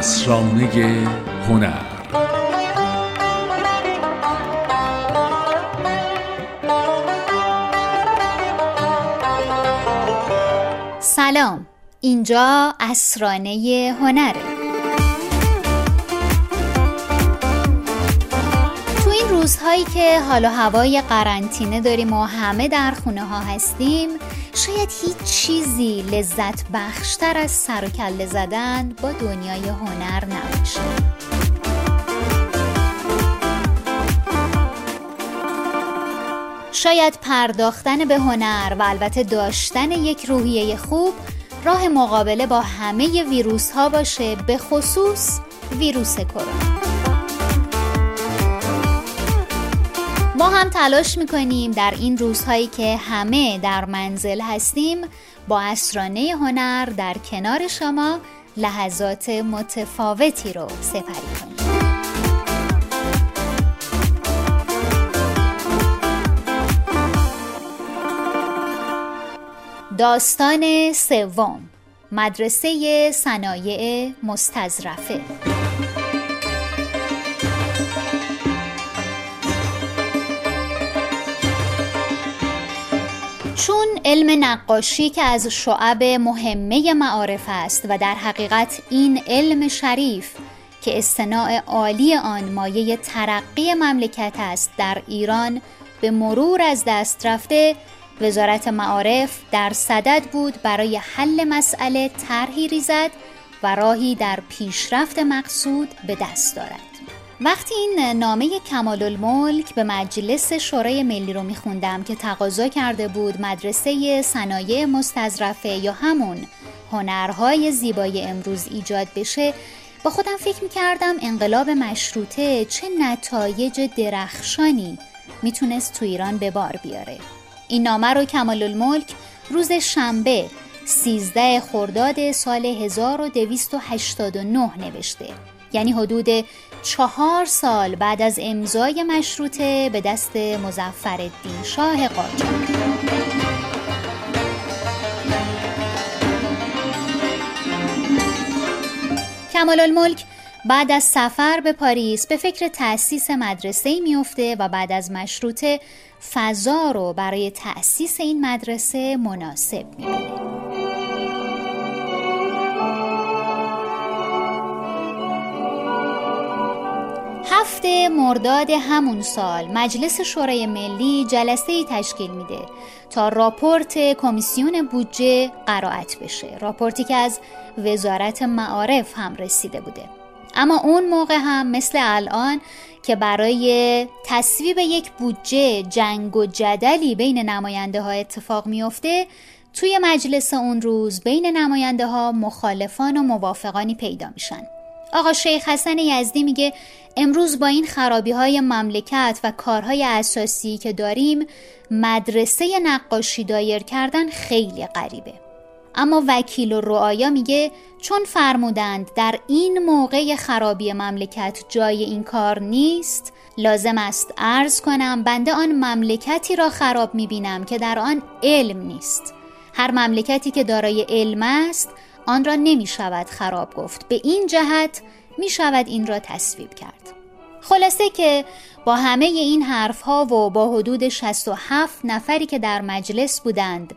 اسرانه هنر. سلام. اینجا اسرانه هنره تو این روزهایی که حال و هوای قرنطینه داریم و همه در خونه ها هستیم شاید هیچ چیزی لذت بخشتر از سر و کله زدن با دنیای هنر نباشه. شاید پرداختن به هنر و البته داشتن یک روحیه خوب راه مقابله با همه ویروس ها باشه به خصوص ویروس کرونا. ما هم تلاش می‌کنیم در این روزهایی که همه در منزل هستیم با اسرانه هنر در کنار شما لحظات متفاوتی رو سپری کنیم. داستان سوم مدرسه صنایع مستظرفه. چون علم نقاشی که از شعب مهمه معارف است و در حقیقت این علم شریف که استناع عالی آن مایه ترقی مملکت است در ایران به مرور از دست رفته وزارت معارف در صدد بود برای حل مسئله طرحی ریزد و راهی در پیشرفت مقصود به دست دارد. وقتی این نامه کمال الملک به مجلس شورای ملی رو میخوندم که تقاضا کرده بود مدرسه صنایع مستظرفه یا همون هنرهای زیبای امروز ایجاد بشه با خودم فکر می‌کردم انقلاب مشروطه چه نتایج درخشانی می‌تونست تو ایران به بار بیاره. این نامه رو کمال الملک روز شنبه 13 خرداد سال 1289 نوشته. یعنی حدود چهار سال بعد از امضای مشروطه به دست مزفر شاه قاجار کمال الملک بعد از سفر به پاریس به فکر تأسیس مدرسه میفته و بعد از مشروطه فضا رو برای تأسیس این مدرسه مناسب می‌بینه. هفته مرداد همون سال. مجلس شورای ملی جلسه ای تشکیل میده تا راپورت کمیسیون بودجه قرائت بشه. راپورتی که از وزارت معارف هم رسیده بوده. اما اون موقع هم مثل الان که برای تصویب یک بودجه جنگ و جدلی بین نماینده ها اتفاق میافته توی مجلس اون روز بین نماینده ها مخالفان و موافقانی پیدا میشن. آقا شیخ حسن یزدی میگه امروز با این خرابی های مملکت و کارهای اساسی که داریم مدرسه نقاشی دایر کردن خیلی غریبه. اما وکیل و رعایا میگه چون فرمودند در این موقع خرابی مملکت جای این کار نیست لازم است عرض کنم بنده آن مملکتی را خراب می‌بینم که در آن علم نیست. هر مملکتی که دارای علم است آن را نمی شود خراب گفت به این جهت می شود این را تصویب کرد خلاصه که با همه این حرف ها و با حدود 67 نفری که در مجلس بودند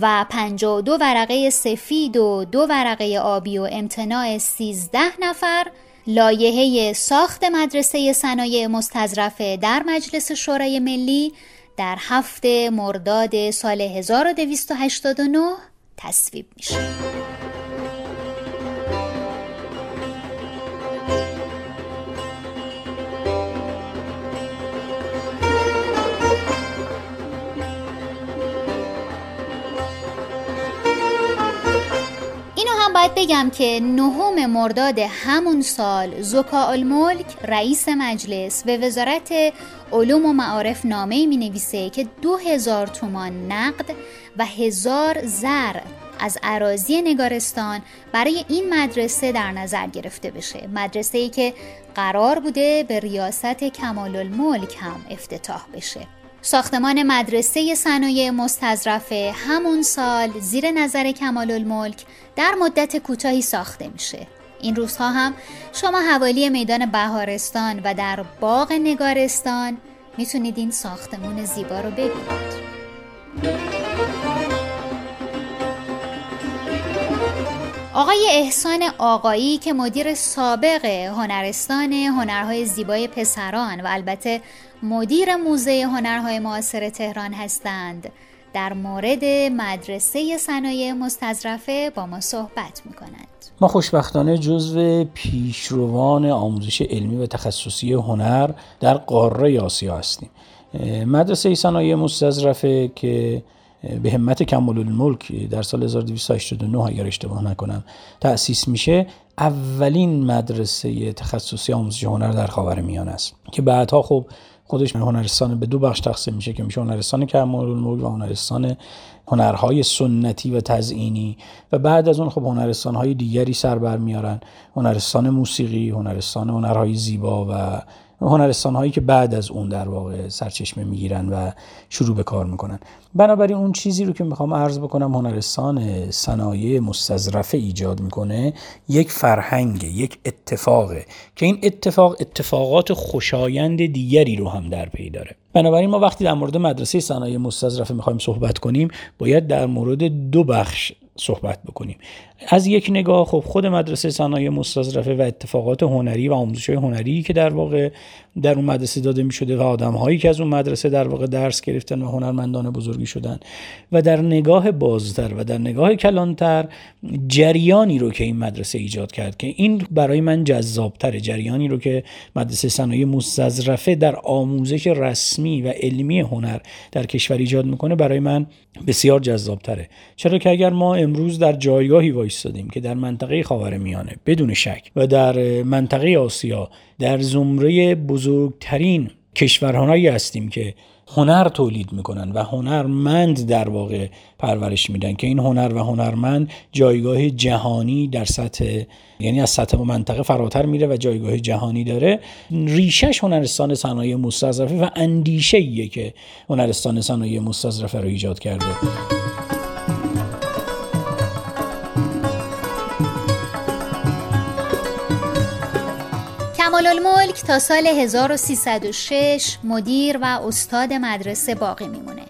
و 52 ورقه سفید و دو ورقه آبی و امتناع 13 نفر لایحه ساخت مدرسه صنایع مستظرفه در مجلس شورای ملی در هفته مرداد سال 1289 تصویب میشه. باید بگم که نهم مرداد همون سال زکا الملک رئیس مجلس به وزارت علوم و معارف نامه می نویسه که دو هزار تومان نقد و هزار زر از عراضی نگارستان برای این مدرسه در نظر گرفته بشه. مدرسه ای که قرار بوده به ریاست کمال الملک هم افتتاح بشه. ساختمان مدرسه صنایع مستظرفه همون سال زیر نظر کمال الملک در مدت کوتاهی ساخته میشه. این روزها هم شما حوالی میدان بهارستان و در باغ نگارستان می‌تونید این ساختمون زیبا رو ببینید. آقای احسان آقایی که مدیر سابق هنرستان هنرهای زیبای پسران و البته مدیر موزه هنرهای معاصر تهران هستند در مورد مدرسه صنایع مستظرفه با ما صحبت می کنند. ما خوشبختانه جزو پیشروان آموزش علمی و تخصصی هنر در قاره آسیا هستیم مدرسه صنایع مستظرفه که به همت کمال الملک در سال 1289 اگر اشتباه نکنم تأسیس میشه اولین مدرسه تخصصی آموزش هنر در خاور میان است که بعدها خب خودش هنرستان به دو بخش تقسیم میشه که میشه هنرستان کمال الملک و هنرستان هنرهای سنتی و تزئینی و بعد از اون خب هنرستان های دیگری سر بر میارن. هنرستان موسیقی هنرستان هنرهای زیبا و هنرستان هایی که بعد از اون در واقع سرچشمه می‌گیرن و شروع به کار می‌کنن. بنابراین اون چیزی رو که می‌خوام عرض بکنم هنرستان صنایع مستظرفه ایجاد می‌کنه یک فرهنگ یک اتفاقه که این اتفاق اتفاقات خوشایند دیگری رو هم در پی داره. بنابراین ما وقتی در مورد مدرسه صنایع مستظرفه می‌خوایم صحبت کنیم باید در مورد دو بخش صحبت بکنیم. از یک نگاه خب خود مدرسه صنایع مستظرفه و اتفاقات هنری و آموزش هنری که در واقع در اون مدرسه داده می شده و آدم هایی که از اون مدرسه در واقع درس گرفتن و هنرمندان بزرگی شدن و در نگاه بازتر و در نگاه کلانتر جریانی رو که این مدرسه ایجاد کرد که این برای من جذابتره. جریانی رو که مدرسه صنایع مستظرفه در آموزش رسمی و علمی هنر در کشور ایجاد می‌کنه برای من بسیار جذابتره. چرا که اگر ما امروز در جایگاهی وایستادیم که در منطقه خاورمیانه بدون شک و در منطقه آسیا در زمره بزرگترین کشورهایی هستیم که هنر تولید می‌کنن و هنرمند در واقع پرورش میدن که این هنر و هنرمند جایگاه جهانی در سطح یعنی از سطح منطقه فراتر میره و جایگاه جهانی داره. ریشش هنرستان صنایع مستظرفه و اندیشه ایه که هنرستان صنایع مستظرفه رو ایجاد کرده. کمال الملک تا سال 1306 مدیر و استاد مدرسه باقی میمونه.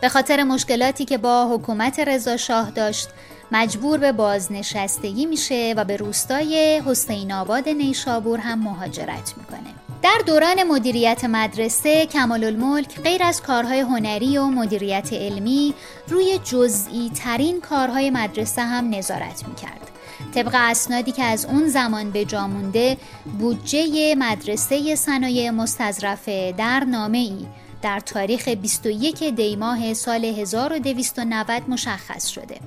به خاطر مشکلاتی که با حکومت رضا شاه داشت مجبور به بازنشستگی میشه و به روستای حسین آباد نیشابور هم مهاجرت می‌کنه. در دوران مدیریت مدرسه کمال الملک غیر از کارهای هنری و مدیریت علمی روی جزئی ترین کارهای مدرسه هم نظارت می‌کرد. طبق اسنادی که از اون زمان به جا مونده بودجه مدرسه صنایع مستظرفه در نامه ای در تاریخ 21 دیماه سال 1290 مشخص شده.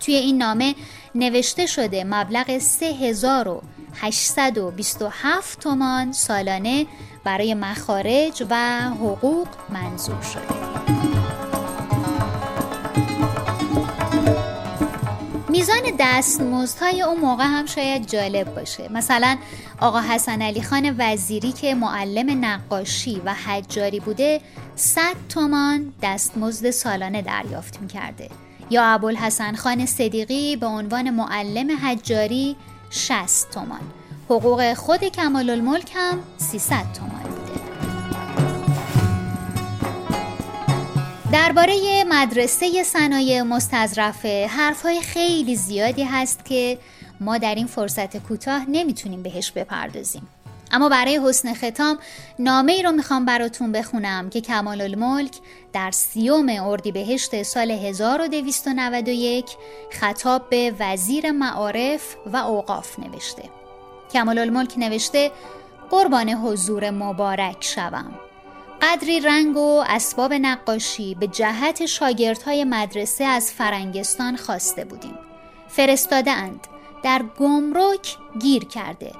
توی این نامه نوشته شده مبلغ 3827 تومان سالانه برای مخارج و حقوق منظور شده. میزان دستمزدهای اون موقع هم شاید جالب باشه. مثلا آقا حسن علی خان وزیری که معلم نقاشی و حجاری بوده 100 تومان دستمزد سالانه دریافت می‌کرده. یا ابوالحسن خان صدیقی به عنوان معلم حجاری 60 تومان. حقوق خود کمال الملک هم 300 تومان. درباره مدرسه صنایع مستظرفه حرفهای خیلی زیادی هست که ما در این فرصت کوتاه نمی‌تونیم بهش بپردازیم. اما برای حسن ختام نامه ای رو می‌خوام براتون بخونم که کمال الملک در سیوم اردیبهشت سال 1291 خطاب به وزیر معارف و اوقاف نوشته. کمال الملک نوشته قربان حضور مبارک شوم. قدری رنگ و اسباب نقاشی به جهت شاگردهای مدرسه از فرنگستان خواسته بودیم. فرستاده اند در گمرک گیر کرده.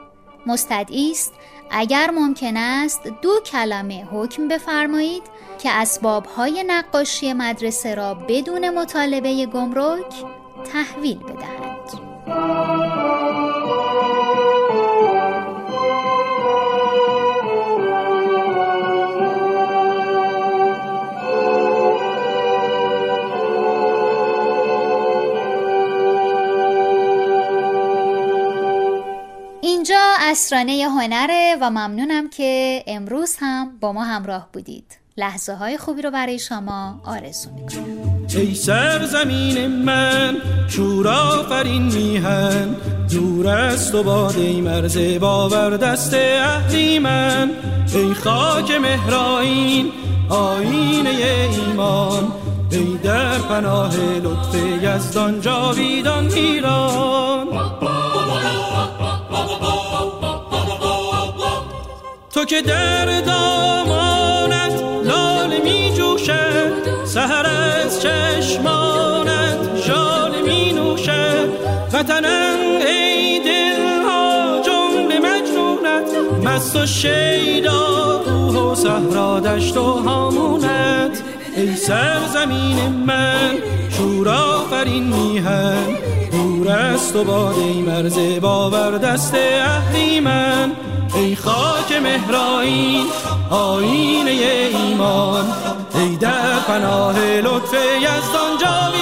مستدعی است اگر ممکن است دو کلمه حکم بفرمایید که اسبابهای نقاشی مدرسه را بدون مطالبه گمرک تحویل بدهند اسرانه هنره و ممنونم که امروز هم با ما همراه بودید. لحظه های خوبی رو برای شما آرزو می‌کنم. ای سرزمین من شور آفرین میهن دور است و باد ای مرز باور دست من. ای خاک مهرائین آینه ایمان. ای در پناه لطف یزدان جاویدان ایران. تو که در دامانت لال می جوشد سهر از چشمانت شال می نوشد وطنم ای دلها جمله مجنونت مست و شیدا روح و صحرا دشت و هامونت. ای سرزمین من شور آفرین میهن دور است و باد مرز باور دست من. ای خاک مهرائین آینه ایمان. ای در پناه لطف یزدان جان